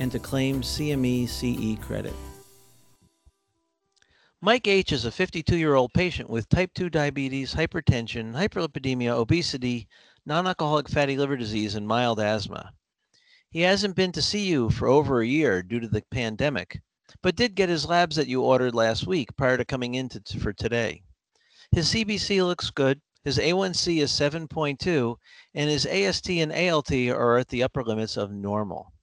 and to claim CME CE credit. Mike H. is a 52 year old patient with type 2 diabetes, hypertension, hyperlipidemia, obesity, non alcoholic fatty liver disease, and mild asthma. He hasn't been to see you for over a year due to the pandemic, but did get his labs that you ordered last week prior to coming in to, for today. His CBC looks good, his A1C is 7.2, and his AST and ALT are at the upper limits of normal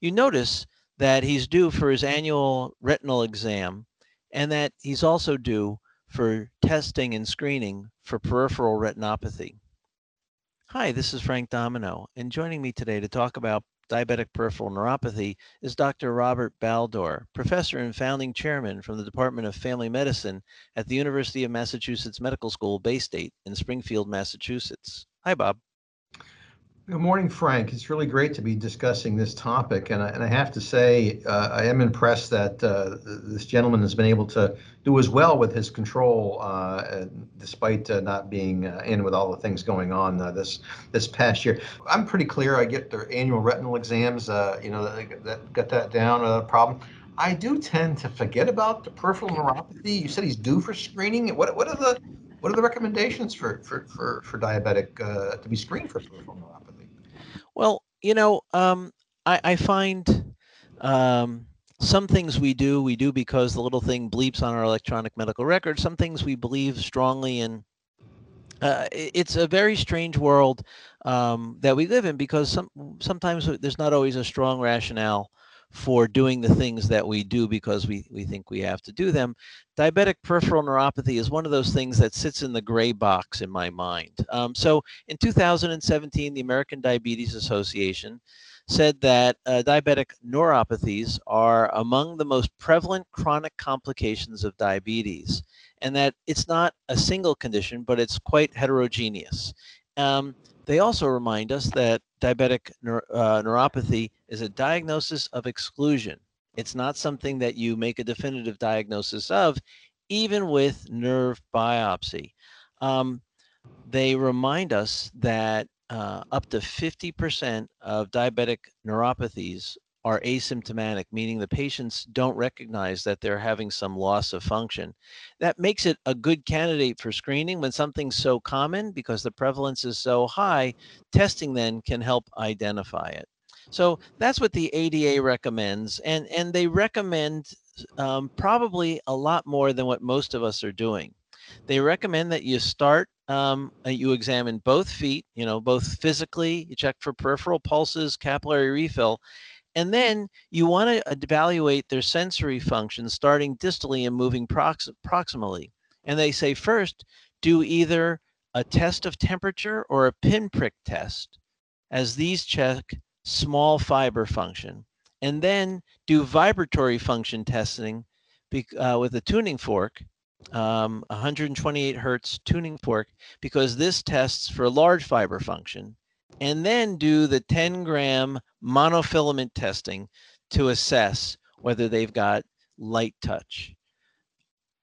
you notice that he's due for his annual retinal exam and that he's also due for testing and screening for peripheral retinopathy. Hi, this is Frank Domino, and joining me today to talk about diabetic peripheral neuropathy is Dr. Robert Baldor, professor and founding chairman from the Department of Family Medicine at the University of Massachusetts Medical School, Baystate in Springfield, Massachusetts. Hi, Bob. Good morning, Frank. It's really great to be discussing this topic, and I, and I have to say uh, I am impressed that uh, this gentleman has been able to do as well with his control, uh, despite uh, not being uh, in with all the things going on uh, this this past year. I'm pretty clear. I get their annual retinal exams. you know, that, that got that down. Uh, problem. I do tend to forget about the peripheral neuropathy. You said he's due for screening. What what are the what are the recommendations for for for, for diabetic to be screened for peripheral neuropathy? Well, you know, um, I, I find um, some things we do, we do because the little thing bleeps on our electronic medical record. Some things we believe strongly in. Uh, it's a very strange world um, that we live in because some sometimes there's not always a strong rationale for doing the things that we do because we, we think we have to do them. Diabetic peripheral neuropathy is one of those things that sits in the gray box in my mind. Um, so in 2017, the American Diabetes Association said that uh, diabetic neuropathies are among the most prevalent chronic complications of diabetes, and that it's not a single condition, but it's quite heterogeneous. Um, they also remind us that diabetic neur- uh, neuropathy is a diagnosis of exclusion. It's not something that you make a definitive diagnosis of, even with nerve biopsy. Um, they remind us that uh, up to 50% of diabetic neuropathies are asymptomatic, meaning the patients don't recognize that they're having some loss of function. That makes it a good candidate for screening when something's so common because the prevalence is so high. Testing then can help identify it. So that's what the ADA recommends, and and they recommend um, probably a lot more than what most of us are doing. They recommend that you start, um, you examine both feet, you know, both physically, you check for peripheral pulses, capillary refill, and then you want to evaluate their sensory function starting distally and moving prox- proximally. And they say first, do either a test of temperature or a pinprick test, as these check small fiber function. And then do vibratory function testing uh, with a tuning fork, um, 128 hertz tuning fork, because this tests for large fiber function and then do the 10 gram monofilament testing to assess whether they've got light touch.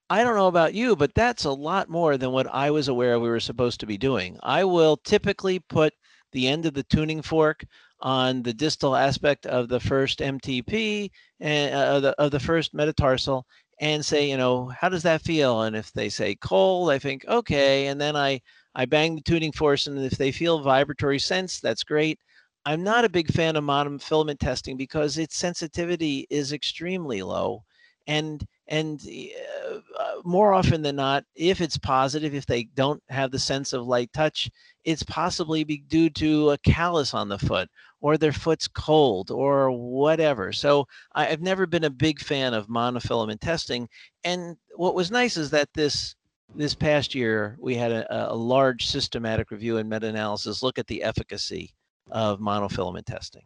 I don't know about you, but that's a lot more than what I was aware we were supposed to be doing. I will typically put the end of the tuning fork on the distal aspect of the first MTP and uh, of, the, of the first metatarsal and say, you know, how does that feel? And if they say cold, I think, okay. And then I I bang the tuning fork, and if they feel vibratory sense, that's great. I'm not a big fan of monofilament testing because its sensitivity is extremely low, and and uh, uh, more often than not, if it's positive, if they don't have the sense of light touch, it's possibly be due to a callus on the foot or their foot's cold or whatever. So I've never been a big fan of monofilament testing. And what was nice is that this this past year, we had a, a large systematic review and meta analysis look at the efficacy of monofilament testing.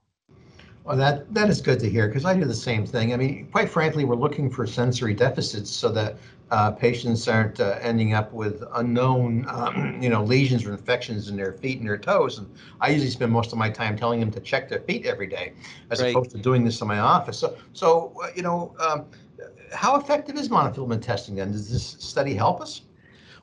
Well, that that is good to hear because I do the same thing. I mean, quite frankly, we're looking for sensory deficits so that uh, patients aren't uh, ending up with unknown, um, you know, lesions or infections in their feet and their toes. And I usually spend most of my time telling them to check their feet every day, as right. opposed to doing this in my office. So, so uh, you know, um, how effective is monofilament testing then? Does this study help us?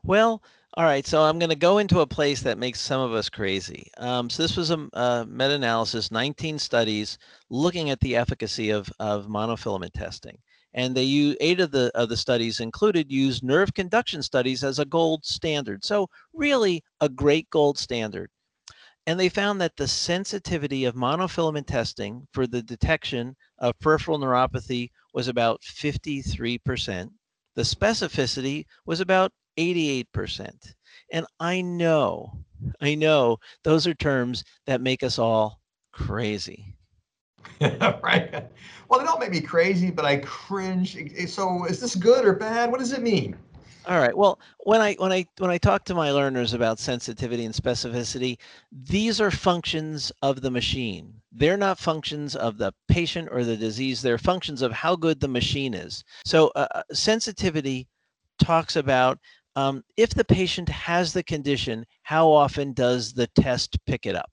Well, all right, so I'm going to go into a place that makes some of us crazy. Um, so this was a, a, meta-analysis, 19 studies looking at the efficacy of, of monofilament testing. And they use eight of the of the studies included used nerve conduction studies as a gold standard. So really a great gold standard. And they found that the sensitivity of monofilament testing for the detection of peripheral neuropathy was about 53%. The specificity was about 88%. And I know, I know those are terms that make us all crazy. right. Well, they don't make me crazy, but I cringe. So is this good or bad? What does it mean? All right. Well, when I when I when I talk to my learners about sensitivity and specificity, these are functions of the machine. They're not functions of the patient or the disease. They're functions of how good the machine is. So, uh, uh sensitivity talks about um, if the patient has the condition, how often does the test pick it up?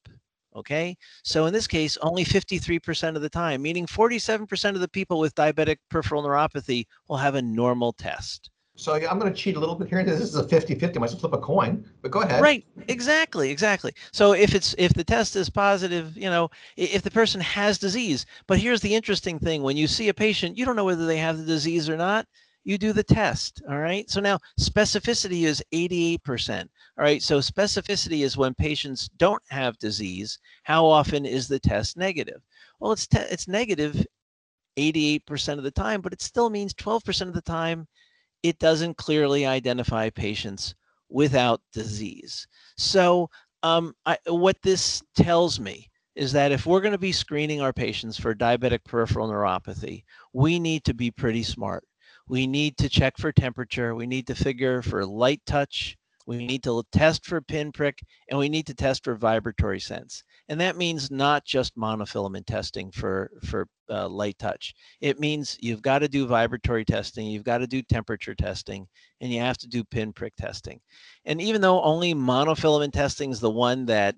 Okay, so in this case, only 53% of the time, meaning 47% of the people with diabetic peripheral neuropathy will have a normal test. So I'm going to cheat a little bit here. This is a 50-50. I might flip a coin, but go ahead. Right. Exactly. Exactly. So if it's if the test is positive, you know, if the person has disease, but here's the interesting thing: when you see a patient, you don't know whether they have the disease or not you do the test. All right. So now specificity is 88%. All right. So specificity is when patients don't have disease. How often is the test negative? Well, it's te- it's negative 88% of the time, but it still means 12% of the time it doesn't clearly identify patients without disease. So um, I, what this tells me is that if we're going to be screening our patients for diabetic peripheral neuropathy, we need to be pretty smart we need to check for temperature. We need to figure for light touch. We need to test for pinprick and we need to test for vibratory sense. And that means not just monofilament testing for, for uh, light touch. It means you've got to do vibratory testing, you've got to do temperature testing, and you have to do pinprick testing. And even though only monofilament testing is the one that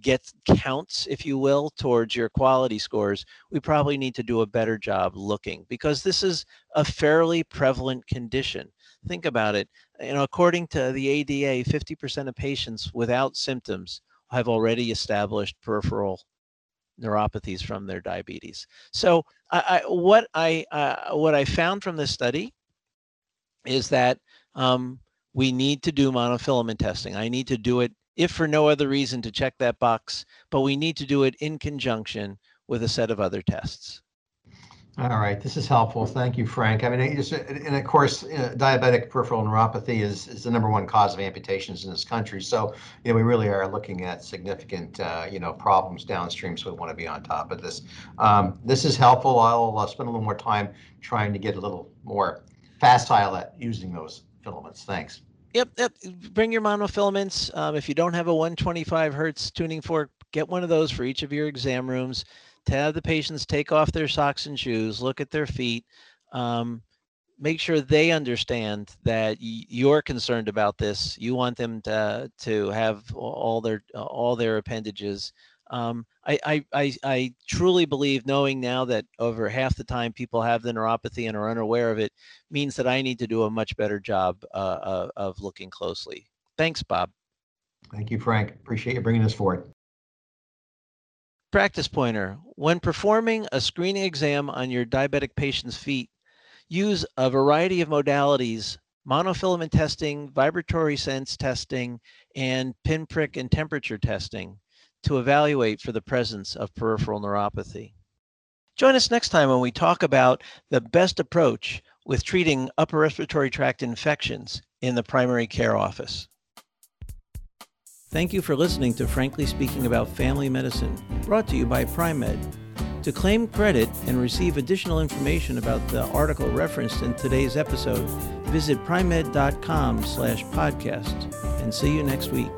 gets counts, if you will, towards your quality scores, we probably need to do a better job looking because this is a fairly prevalent condition. Think about it. You know, according to the ADA, 50% of patients without symptoms have already established peripheral neuropathies from their diabetes. So, I, I, what I uh, what I found from this study is that um, we need to do monofilament testing. I need to do it if for no other reason to check that box, but we need to do it in conjunction with a set of other tests. All right, this is helpful. Thank you, Frank. I mean, and of course, diabetic peripheral neuropathy is, is the number one cause of amputations in this country. So, you know, we really are looking at significant, uh, you know, problems downstream. So we want to be on top of this. Um, this is helpful. I'll uh, spend a little more time trying to get a little more facile at using those filaments. Thanks. Yep, yep. Bring your monofilaments. Um, if you don't have a 125 hertz tuning fork, get one of those for each of your exam rooms. To have the patients take off their socks and shoes, look at their feet, um, make sure they understand that you're concerned about this. You want them to to have all their all their appendages um, I, I, I, I, truly believe knowing now that over half the time people have the neuropathy and are unaware of it means that I need to do a much better job uh, uh, of looking closely. Thanks, Bob. Thank you, Frank. Appreciate you bringing this forward. Practice pointer. When performing a screening exam on your diabetic patient's feet, use a variety of modalities monofilament testing, vibratory sense testing, and pinprick and temperature testing to evaluate for the presence of peripheral neuropathy. Join us next time when we talk about the best approach with treating upper respiratory tract infections in the primary care office. Thank you for listening to Frankly Speaking About Family Medicine, brought to you by Pri-Med. To claim credit and receive additional information about the article referenced in today's episode, visit pri-med.com slash podcast and see you next week.